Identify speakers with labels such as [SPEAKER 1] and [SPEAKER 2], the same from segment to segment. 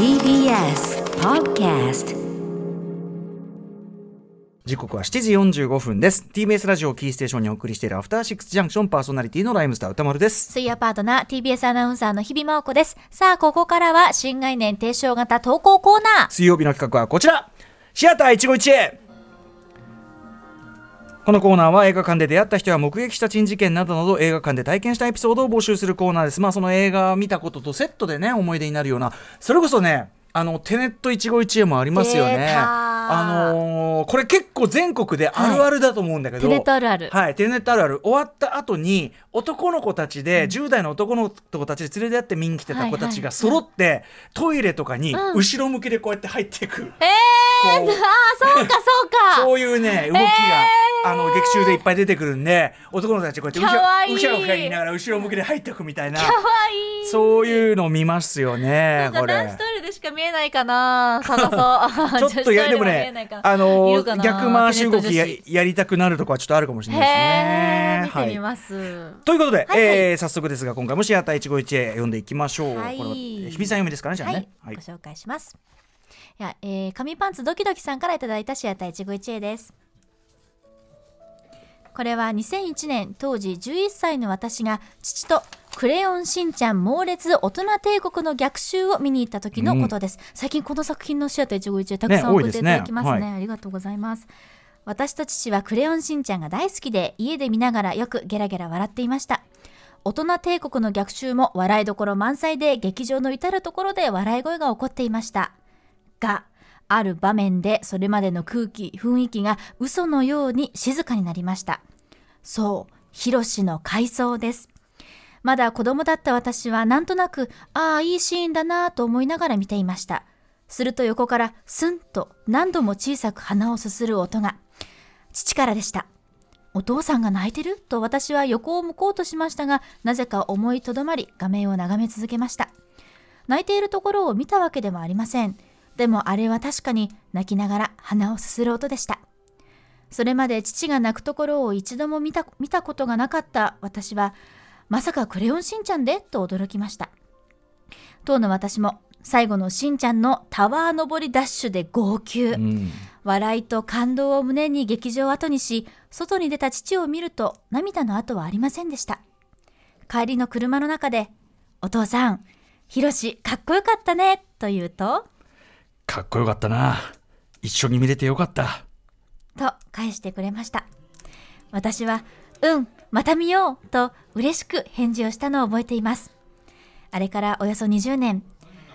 [SPEAKER 1] TBS Podcast.
[SPEAKER 2] 時刻は7時45分です。TBS ラジオキーステーションにお送りしているアフターシックスジャンクションパーソナリティのライムスター歌丸です。
[SPEAKER 3] 水曜パートナー TBS アナウンサーの日々真央子です。さあ、ここからは新概念提唱型投稿コーナー。
[SPEAKER 2] 水曜日の企画はこちら。シアター一期一会このコーナーは映画館で出会った人や目撃した珍事件などなど映画館で体験したエピソードを募集するコーナーです。まあその映画を見たこととセットでね思い出になるようなそれこそねあのテネット一期一会もありますよ
[SPEAKER 3] 出
[SPEAKER 2] ね
[SPEAKER 3] た。
[SPEAKER 2] あのーこれ結構全国であるあるだと思うんだけど、
[SPEAKER 3] テネットあるある。
[SPEAKER 2] はい、テレネットあるある。終わった後に男の子たちで、10代の男の子たちで連れてって見に来てた子たちが揃って、トイレとかに
[SPEAKER 3] うん。
[SPEAKER 2] 後ろ向きでこうやって入っていく、
[SPEAKER 3] えー、
[SPEAKER 2] こう
[SPEAKER 3] あー、そうか、そうか。
[SPEAKER 2] そういうね動きが、あの劇中でいっぱい出てくるんで男の子たちこうやってうひ
[SPEAKER 3] かわいいう
[SPEAKER 2] ひゃうひゃ言いながら後ろ向きで入っていくみたいな。そういうの見ますよねこれ
[SPEAKER 3] 男子。トイレでしか見えないかな探そう。
[SPEAKER 2] ちょっとやでもね、あのー逆回し動きや
[SPEAKER 3] へ
[SPEAKER 2] やりたくなるとこはちょっとあるかもしれないですね。
[SPEAKER 3] ー、見てみ
[SPEAKER 2] はい
[SPEAKER 3] ます。
[SPEAKER 2] ということで、
[SPEAKER 3] はいはい
[SPEAKER 2] えー早速ですが今回もシアター一期一会読んでいきましょう。
[SPEAKER 3] はい
[SPEAKER 2] これは日比さん読みですかねじゃあ
[SPEAKER 3] はい
[SPEAKER 2] ね。、はい
[SPEAKER 3] ご紹介します。いや、えー、紙パンツドキドキさんからいただいたシアター一期一会です。これは2001年当時11歳の私が父とクレヨンしんちゃん猛烈大人帝国の逆襲を見に行った時のことです、最近この作品のシアター一期一会たくさん送っていただきますね。
[SPEAKER 2] ねすね
[SPEAKER 3] ありがとうございます。私と父はクレヨンしんちゃんが大好きで家で見ながらよくゲラゲラ笑っていました。大人帝国の逆襲も笑いどころ満載で劇場の至るところで笑い声が起こっていましたがある場面でそれまでの空気雰囲気が嘘のように静かになりました。そうヒロシの回想です。まだ子供だった私はなんとなくああいいシーンだなぁと思いながら見ていました。すると横からスンと何度も小さく鼻をすする音が。父からでした。お父さんが泣いてる？と私は横を向こうとしましたがなぜか思いとどまり画面を眺め続けました。泣いているところを見たわけではありません。でもあれは確かに泣きながら鼻をすする音でした。それまで父が泣くところを一度も見た見たことがなかった私はまさかクレヨンしんちゃんでと驚きました。当の私も最後のしんちゃんのタワー登りダッシュで号泣、
[SPEAKER 2] うん。
[SPEAKER 3] 笑いと感動を胸に劇場を後にし外に出た父を見ると涙の跡はありませんでした。帰りの車の中で「お父さんひろしかっこよかったね」と言うと
[SPEAKER 2] かっこよかったな。一緒に見れてよかった。
[SPEAKER 3] と返してくれました。私は「うんまた見よう」と嬉しく返事をしたのを覚えています。あれからおよそ20年。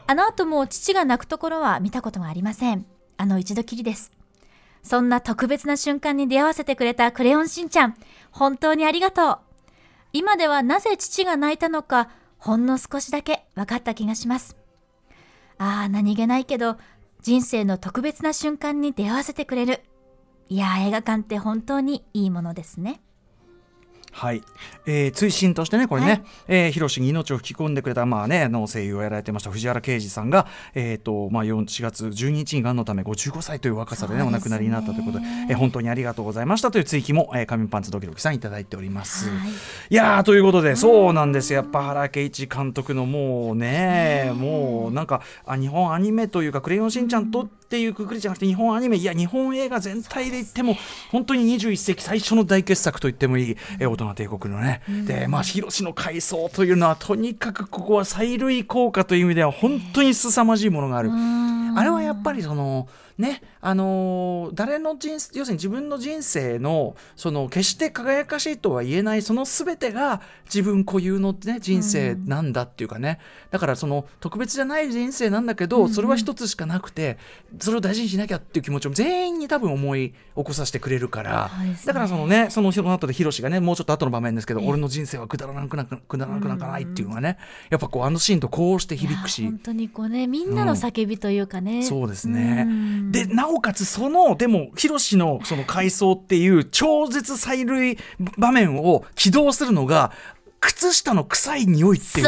[SPEAKER 3] あの後も父が泣くところは見たことがありません。あの一度きりです。そんな特別な瞬間に出会わせてくれたクレヨンしんちゃん。本当にありがとう。今ではなぜ父が泣いたのかほんの少しだけ分かった気がします。ああ何気ないけど人生の特別な瞬間に出会わせてくれる。いやー映画館って本当にいいものですね。
[SPEAKER 2] はい、えー、追伸としてねこれね、
[SPEAKER 3] はい。
[SPEAKER 2] えー、ヒロシに命を吹き込んでくれたまあねあの声優をやられてました藤原啓治さんがえっ、とまあ4 4月12日にがんのため55歳という若さでね
[SPEAKER 3] ね。
[SPEAKER 2] お亡くなりになったということで、えー本当にありがとうございましたという追記も、えー、紙パンツドキドキさんいただいております。
[SPEAKER 3] はい。
[SPEAKER 2] いやーということで、そうなんですよ。やっぱ原敬一監督のもうね、もうなんかあ日本アニメというか「クレヨンしんちゃん」とっていうくくりじゃなくて日本アニメいや日本映画全体で言っても本当に21世紀最初の大傑作と言ってもいい、えー大人帝国のね、でまあ広の階層というのはとにかくここは催涙効果という意味では本当に凄まじいものがある。あれはやっぱりそのねあのー誰の人生要するに自分の人生のその決して輝かしいとは言えないその全てが自分固有の、ね、人生なんだっていうかね、だからその特別じゃない人生なんだけど、それは一つしかなくてそれを大事にしなきゃっていう気持ちを全員に多分思い起こさせてくれるから、
[SPEAKER 3] ね。
[SPEAKER 2] だからそのねその後でヒロシがねもうちょっと後の場面ですけど、俺の人生はくだらなくなくくだらなくなんかないっていうのがね、やっぱこうあのシーンとこうして響くし。
[SPEAKER 3] 本当にこうねみんなの叫びというかね、
[SPEAKER 2] そうですね
[SPEAKER 3] うん。
[SPEAKER 2] でなおかつそのでもヒロシのその回想っていう超絶催涙場面を起動するのが靴下の臭い匂いっていう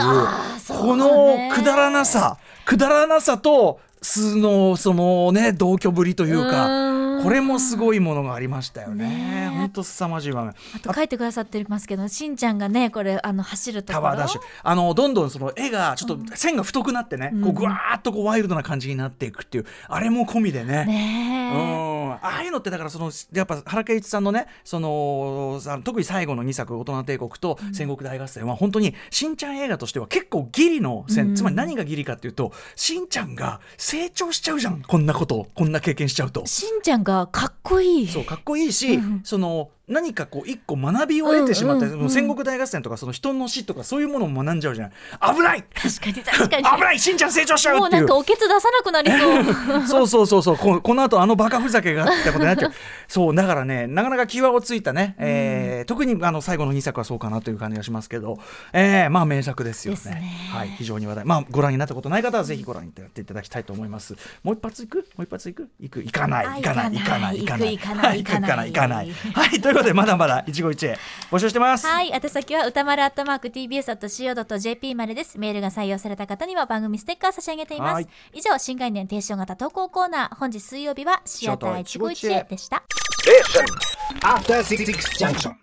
[SPEAKER 2] このくだらなさくだらなさと素のそのね同居ぶりというか。これもすごいものがありましたよね。
[SPEAKER 3] ね。え
[SPEAKER 2] ほんと凄まじい場面。
[SPEAKER 3] あと書いてくださってますけどしんちゃんがねこれあの走るところ。
[SPEAKER 2] タワーダッシュ。あのどんどんその絵がちょっと線が太くなってね、こうぐわーっとこうワイルドな感じになっていくっていうあれも込みでね。
[SPEAKER 3] ねえ。
[SPEAKER 2] うんああいうのってだからそのやっぱ原敬一さんのねそのさ特に最後の2作「大人帝国」と「戦国大合戦」は本当にしんちゃん映画としては結構ギリの線、
[SPEAKER 3] うん。
[SPEAKER 2] つまり何がギリかっていうとしんちゃんが成長しちゃうじゃんこんなことこんな経験しちゃうと。
[SPEAKER 3] しんちゃんがかっこいい。
[SPEAKER 2] そうかっこいいし、
[SPEAKER 3] うん。
[SPEAKER 2] その何かこう一個学びを得てしまって、
[SPEAKER 3] うんうんうん。
[SPEAKER 2] 戦国大合戦とかその人の死とかそういうものも学んじゃうじゃない危ない！
[SPEAKER 3] 確かに確かに。
[SPEAKER 2] 危ない！しんちゃん成長しちゃう
[SPEAKER 3] もう
[SPEAKER 2] っていう。
[SPEAKER 3] なんかおけつ出さなくなりそう。
[SPEAKER 2] そうそうそうそう。ここの後あのバカふざけがあったことになっちゃう。そうだからねなかなか際をついたね、えー特にあの最後の2作はそうかなという感じがしますけど、えーまあ名作ですよね。
[SPEAKER 3] ね。
[SPEAKER 2] はい、非常に話題。まあご覧になったことない方はぜひご覧になっていただきたいと思います。もう一発いく？もう一発いく？いく。いかない。
[SPEAKER 3] あ
[SPEAKER 2] いかない。い。
[SPEAKER 3] 行かな
[SPEAKER 2] い。いいかない。
[SPEAKER 3] 行く行かない
[SPEAKER 2] 行く行かない。
[SPEAKER 3] 行かな
[SPEAKER 2] 行かない。いはいことでまだまだ一期一会募集してます
[SPEAKER 3] はい、宛先は歌丸アットマーク tbs.co.jp までです。メールが採用された方には番組ステッカー差し上げています
[SPEAKER 2] はい。
[SPEAKER 3] 以上、新概念提唱型投稿コーナー、本日水曜日はシアター一期一会でした。
[SPEAKER 1] After Six Junction.